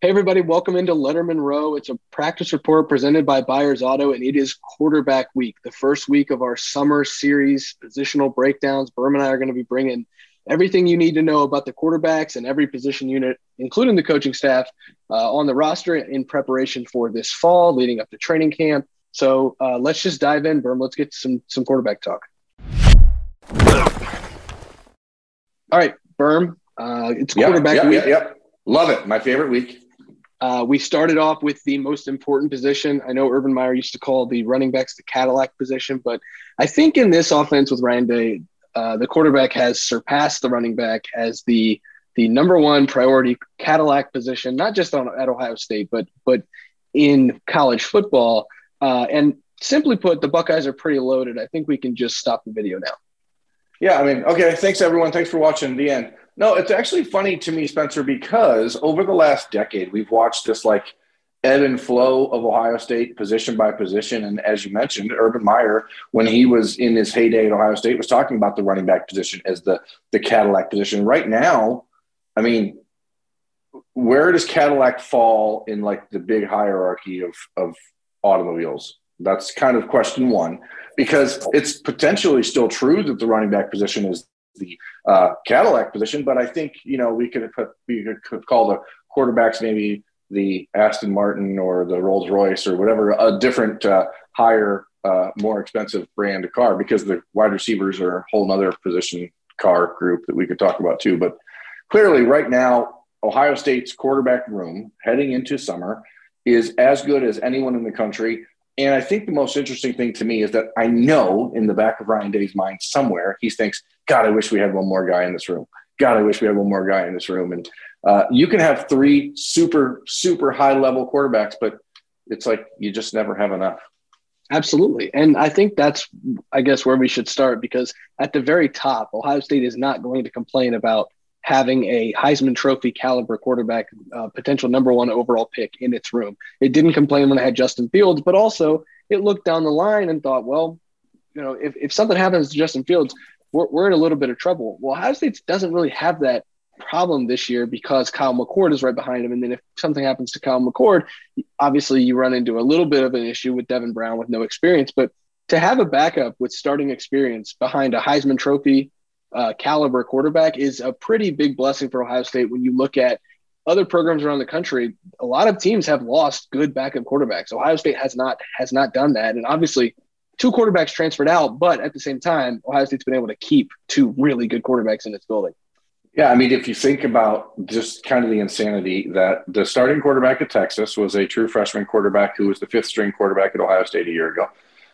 Hey, everybody, welcome into Letterman Row. It's a practice report presented by Byers Auto, and it is quarterback week, the first week of our summer series, positional breakdowns. Berm and I are going to be bringing everything you need to know about the quarterbacks and every position unit, including the coaching staff, uh, on the roster in preparation for this fall, leading up to training camp. So uh, let's just dive in, Berm. Let's get some some quarterback talk. All right, Berm. Uh, it's quarterback yep, week. Yep, yep. Love it. My favorite week. Uh, we started off with the most important position. I know Urban Meyer used to call the running backs the Cadillac position, but I think in this offense with Ryan Day, uh, the quarterback has surpassed the running back as the the number one priority Cadillac position, not just on at Ohio State, but but in college football. Uh, and simply put, the Buckeyes are pretty loaded. I think we can just stop the video now. Yeah, I mean, okay. Thanks everyone. Thanks for watching the end. No, it's actually funny to me, Spencer, because over the last decade, we've watched this like ebb and flow of Ohio State position by position. And as you mentioned, Urban Meyer, when he was in his heyday at Ohio State, was talking about the running back position as the the Cadillac position. Right now, I mean, where does Cadillac fall in like the big hierarchy of of automobiles? That's kind of question one, because it's potentially still true that the running back position is the uh, Cadillac position, but I think you know we could put, we could call the quarterbacks maybe the Aston Martin or the Rolls Royce or whatever a different uh, higher uh, more expensive brand of car because the wide receivers are a whole other position car group that we could talk about too. But clearly, right now, Ohio State's quarterback room heading into summer is as good as anyone in the country. And I think the most interesting thing to me is that I know in the back of Ryan Day's mind somewhere, he thinks, God, I wish we had one more guy in this room. God, I wish we had one more guy in this room. And uh, you can have three super, super high level quarterbacks, but it's like you just never have enough. Absolutely. And I think that's, I guess, where we should start because at the very top, Ohio State is not going to complain about having a Heisman Trophy caliber quarterback, uh, potential number one overall pick in its room. It didn't complain when it had Justin Fields, but also it looked down the line and thought, well, you know, if, if something happens to Justin Fields, we're, we're in a little bit of trouble. Well, Ohio State doesn't really have that problem this year because Kyle McCord is right behind him. And then if something happens to Kyle McCord, obviously you run into a little bit of an issue with Devin Brown with no experience. But to have a backup with starting experience behind a Heisman Trophy uh, caliber quarterback is a pretty big blessing for Ohio State when you look at other programs around the country. A lot of teams have lost good backup quarterbacks. Ohio State has not has not done that, and obviously two quarterbacks transferred out, but at the same time, Ohio State's been able to keep two really good quarterbacks in its building. Yeah, I mean, if you think about just kind of the insanity that the starting quarterback at Texas was a true freshman quarterback who was the fifth string quarterback at Ohio State a year ago.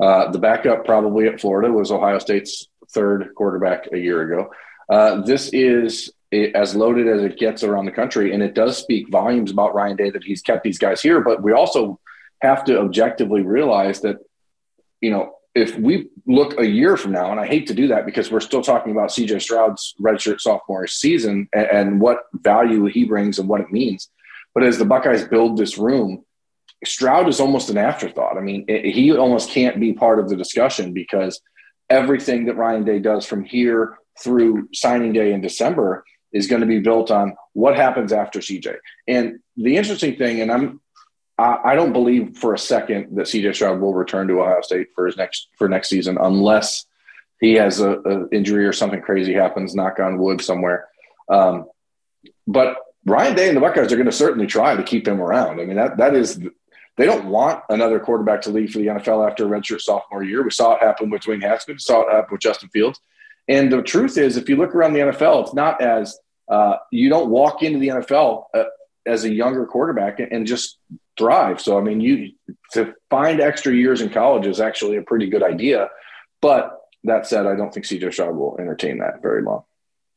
Uh, the backup probably at Florida was Ohio State's third quarterback a year ago. Uh, this is as loaded as it gets around the country, and it does speak volumes about Ryan Day that he's kept these guys here. But we also have to objectively realize that, you know, if we look a year from now, and I hate to do that because we're still talking about CJ Stroud's redshirt sophomore season and, and what value he brings and what it means. But as the Buckeyes build this room, Stroud is almost an afterthought. I mean, it, he almost can't be part of the discussion because – everything that Ryan Day does from here through signing day in December is going to be built on what happens after CJ. And the interesting thing, and I'm I, don't believe for a second that CJ Stroud will return to Ohio State for his next for next season unless he has a, a injury or something crazy happens. Knock on wood somewhere. Um, but Ryan Day and the Buckeyes are going to certainly try to keep him around. I mean that that is they don't want another quarterback to leave for the NFL after a redshirt sophomore year. We saw it happen with Dwayne Haskins, saw it happen with Justin Fields. And the truth is, if you look around the NFL, it's not as uh, you don't walk into the NFL uh, as a younger quarterback and just thrive. So, I mean, you to find extra years in college is actually a pretty good idea. But that said, I don't think CJ Stroud will entertain that very long.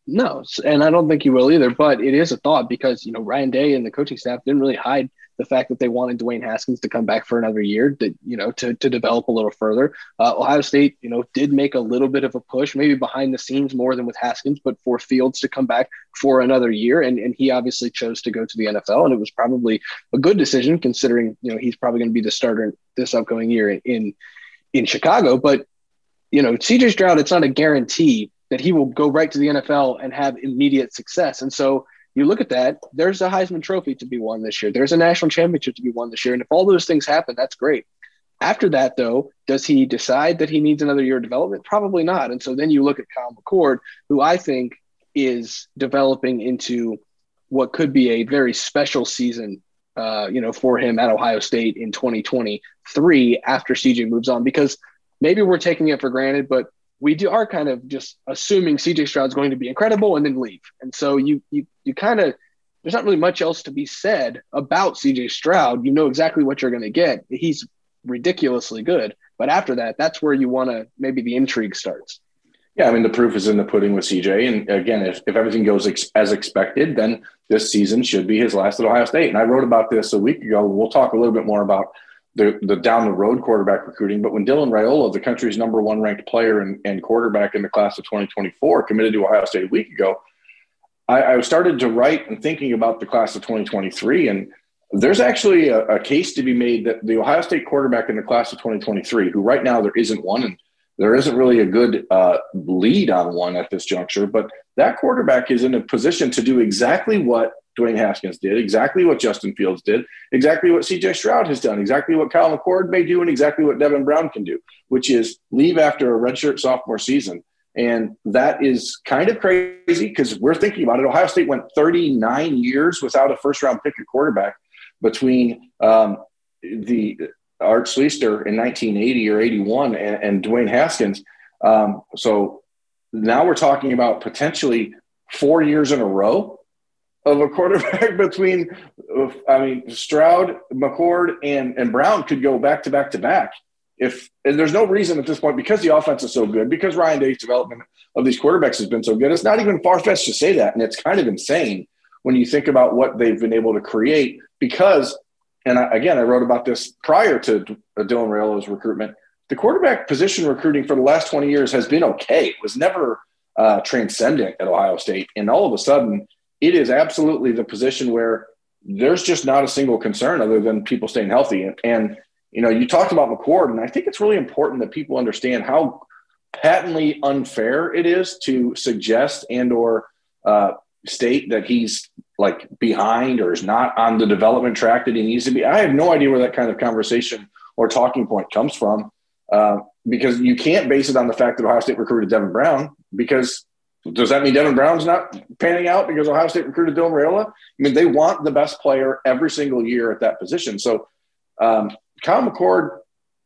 No, and I don't think he will either. But it is a thought because you know Ryan Day and the coaching staff didn't really hide the fact that they wanted Dwayne Haskins to come back for another year, that you know, to to develop a little further. Uh, Ohio State, you know, did make a little bit of a push, maybe behind the scenes more than with Haskins, but for Fields to come back for another year, and and he obviously chose to go to the NFL, and it was probably a good decision considering you know he's probably going to be the starter this upcoming year in in, in Chicago, but you know, CJ Stroud, it's not a guarantee that he will go right to the NFL and have immediate success. And so, you look at that, there's a Heisman Trophy to be won this year. There's a national championship to be won this year. And if all those things happen, that's great. After that, though, does he decide that he needs another year of development? Probably not. And so then you look at Kyle McCord, who I think is developing into what could be a very special season, uh, you know, for him at Ohio State in 2023 after CJ moves on. Because maybe we're taking it for granted, but we do are kind of just assuming CJ Stroud's going to be incredible and then leave. And so you you you kind of there's not really much else to be said about CJ Stroud. You know exactly what you're going to get. He's ridiculously good. But after that, that's where you want to maybe the intrigue starts. Yeah, I mean the proof is in the pudding with CJ. And again, if, if everything goes ex- as expected, then this season should be his last at Ohio State. And I wrote about this a week ago. We'll talk a little bit more about the, the down the road quarterback recruiting. But when Dylan Raiola, the country's number one ranked player and, and quarterback in the class of 2024, committed to Ohio State a week ago, I, I started to write and thinking about the class of 2023. And there's actually a, a, case to be made that the Ohio State quarterback in the class of 2023, who right now there isn't one, and there isn't really a good uh, lead on one at this juncture, but that quarterback is in a position to do exactly what Dwayne Haskins did, exactly what Justin Fields did, exactly what CJ Stroud has done, exactly what Kyle McCord may do, and exactly what Devin Brown can do, which is leave after a redshirt sophomore season. And that is kind of crazy because we're thinking about it. Ohio State went 39 years without a first round pick at quarterback between um, the Art Schlichter in 1980 or 81 and, and Dwayne Haskins. Um, so now we're talking about potentially four years in a row of a quarterback between, I mean, Stroud, McCord, and, and Brown could go back to back to back. If and there's no reason at this point because the offense is so good, because Ryan Day's development of these quarterbacks has been so good, it's not even far fetched to say that, and it's kind of insane when you think about what they've been able to create. Because, and I, again, I wrote about this prior to Dylan Raiola's recruitment. The quarterback position recruiting for the last 20 years has been okay. It was never uh, transcendent at Ohio State, and all of a sudden it is absolutely the position where there's just not a single concern other than people staying healthy. And, and, you know, you talked about McCord, and I think it's really important that people understand how patently unfair it is to suggest and or uh, state that he's like behind or is not on the development track that he needs to be. I have no idea where that kind of conversation or talking point comes from uh, because you can't base it on the fact that Ohio State recruited Devin Brown because does that mean Devin Brown's not panning out because Ohio State recruited Dylan Raiola? I mean, they want the best player every single year at that position. So um, Kyle McCord,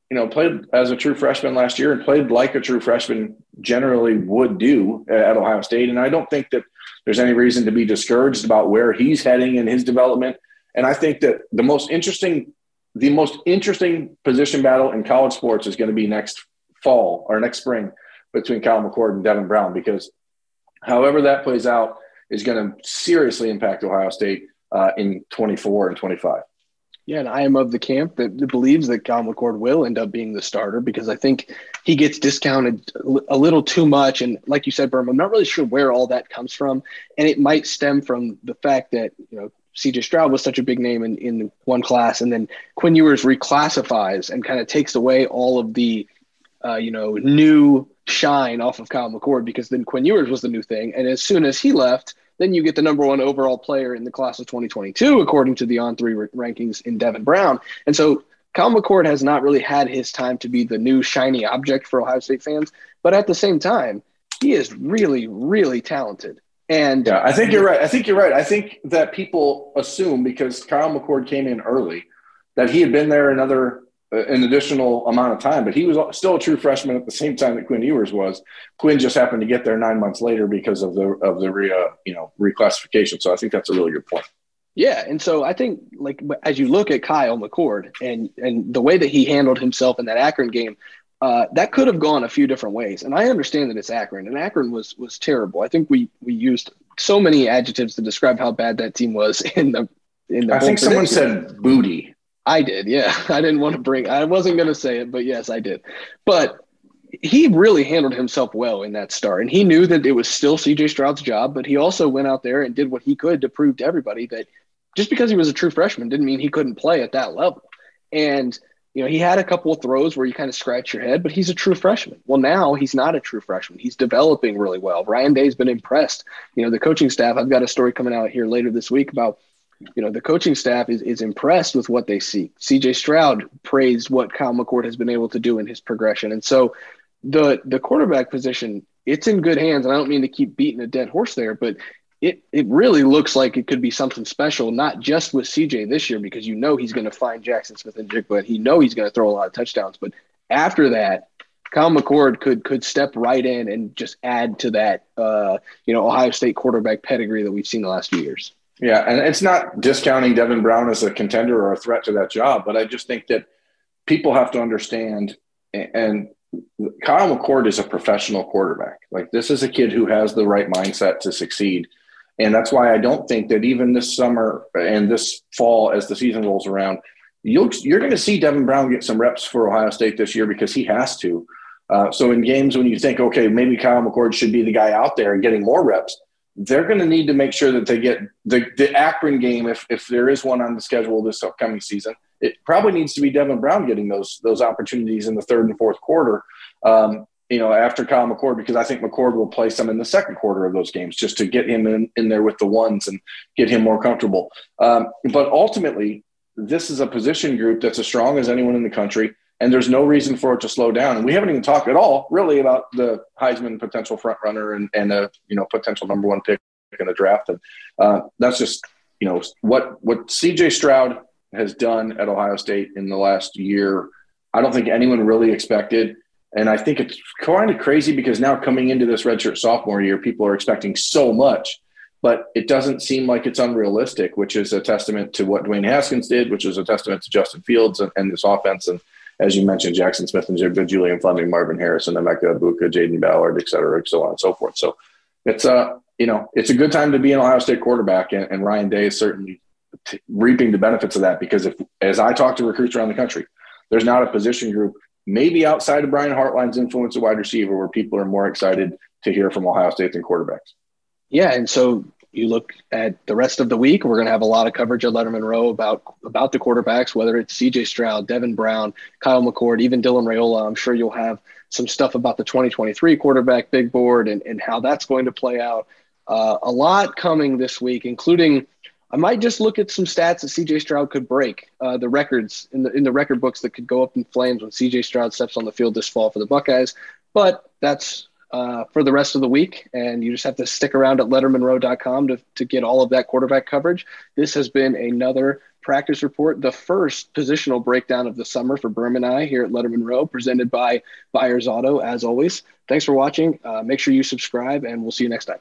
you know, played as a true freshman last year and played like a true freshman generally would do at Ohio State. And I don't think that there's any reason to be discouraged about where he's heading in his development. And I think that the most interesting, the most interesting position battle in college sports is going to be next fall or next spring between Kyle McCord and Devin Brown because however that plays out is going to seriously impact Ohio State uh, in 24 and 25. Yeah, and I am of the camp that believes that Kyle McCord will end up being the starter because I think he gets discounted a little too much. And like you said, Berm, I'm not really sure where all that comes from. And it might stem from the fact that, you know, CJ Stroud was such a big name in, in one class, and then Quinn Ewers reclassifies and kind of takes away all of the, uh, you know, new shine off of Kyle McCord because then Quinn Ewers was the new thing. And as soon as he left, then you get the number one overall player in the class of 2022, according to the on three rankings in Devin Brown. And so Kyle McCord has not really had his time to be the new shiny object for Ohio State fans. But at the same time, he is really, really talented. And yeah, I think you're right. I think you're right. I think that people assume because Kyle McCord came in early that he had been there another an additional amount of time, but he was still a true freshman at the same time that Quinn Ewers was. Quinn just happened to get there nine months later because of the of the re, uh, you know reclassification. So I think that's a really good point. Yeah, and so I think like as you look at Kyle McCord and and the way that he handled himself in that Akron game, uh, that could have gone a few different ways. And I understand that it's Akron, and Akron was was terrible. I think we we used so many adjectives to describe how bad that team was in the in the. I think someone said booty. I did, yeah. I didn't want to bring. I wasn't going to say it, but yes, I did. But he really handled himself well in that start, and he knew that it was still C.J. Stroud's job. But he also went out there and did what he could to prove to everybody that just because he was a true freshman didn't mean he couldn't play at that level. And you know, he had a couple of throws where you kind of scratch your head, but he's a true freshman. Well, now he's not a true freshman. He's developing really well. Ryan Day's been impressed. You know, the coaching staff, I've got a story coming out here later this week about, you know, the coaching staff is, is impressed with what they see. CJ Stroud praised what Kyle McCord has been able to do in his progression. And so the the quarterback position, it's in good hands. And I don't mean to keep beating a dead horse there, but it it really looks like it could be something special, not just with CJ this year, because you know he's going to find Jackson Smith-Njigba, and he know he's going to throw a lot of touchdowns. But after that, Kyle McCord could could step right in and just add to that, uh, you know, Ohio State quarterback pedigree that we've seen the last few years. Yeah, and it's not discounting Devin Brown as a contender or a threat to that job, but I just think that people have to understand, and Kyle McCord is a professional quarterback. Like this is a kid who has the right mindset to succeed. And that's why I don't think that even this summer and this fall, as the season rolls around, you'll, you're going to see Devin Brown get some reps for Ohio State this year because he has to. Uh, so in games when you think, okay, maybe Kyle McCord should be the guy out there and getting more reps, they're going to need to make sure that they get the, the Akron game, if, if there is one on the schedule this upcoming season, it probably needs to be Devin Brown getting those those opportunities in the third and fourth quarter. Um, you know, after Kyle McCord, because I think McCord will play some in the second quarter of those games just to get him in, in there with the ones and get him more comfortable. Um, but ultimately, this is a position group that's as strong as anyone in the country, and there's no reason for it to slow down. And we haven't even talked at all, really, about the Heisman potential front runner and, and a you know potential number one pick in the draft. And uh, that's just you know what what C.J. Stroud has done at Ohio State in the last year. I don't think anyone really expected and I think it's kind of crazy because now coming into this redshirt sophomore year, people are expecting so much, but it doesn't seem like it's unrealistic, which is a testament to what Dwayne Haskins did, which is a testament to Justin Fields and, and this offense. And as you mentioned, Jackson Smith-Njigba, Julian Fleming, Marvin Harrison, Emeka Egbuka, Jayden Ballard, et cetera, and so on and so forth. So it's a, you know, it's a good time to be an Ohio State quarterback. And, and Ryan Day is certainly t- reaping the benefits of that because if, as I talk to recruits around the country, there's not a position group maybe outside of Brian Hartline's influence of wide receiver, where people are more excited to hear from Ohio State than quarterbacks. Yeah, and so you look at the rest of the week, we're going to have a lot of coverage at Letterman Row about about the quarterbacks, whether it's C.J. Stroud, Devin Brown, Kyle McCord, even Dylan Raiola. I'm sure you'll have some stuff about the 2023 quarterback big board and, and how that's going to play out. Uh, a lot coming this week, including I might just look at some stats that CJ Stroud could break, uh, the records in the in the record books that could go up in flames when CJ Stroud steps on the field this fall for the Buckeyes. But that's uh, for the rest of the week, and you just have to stick around at lettermanrow.com to to get all of that quarterback coverage. This has been another practice report, the first positional breakdown of the summer for Berman and I here at Letterman Row, presented by Byers Auto. As always, thanks for watching. Uh, make sure you subscribe, and we'll see you next time.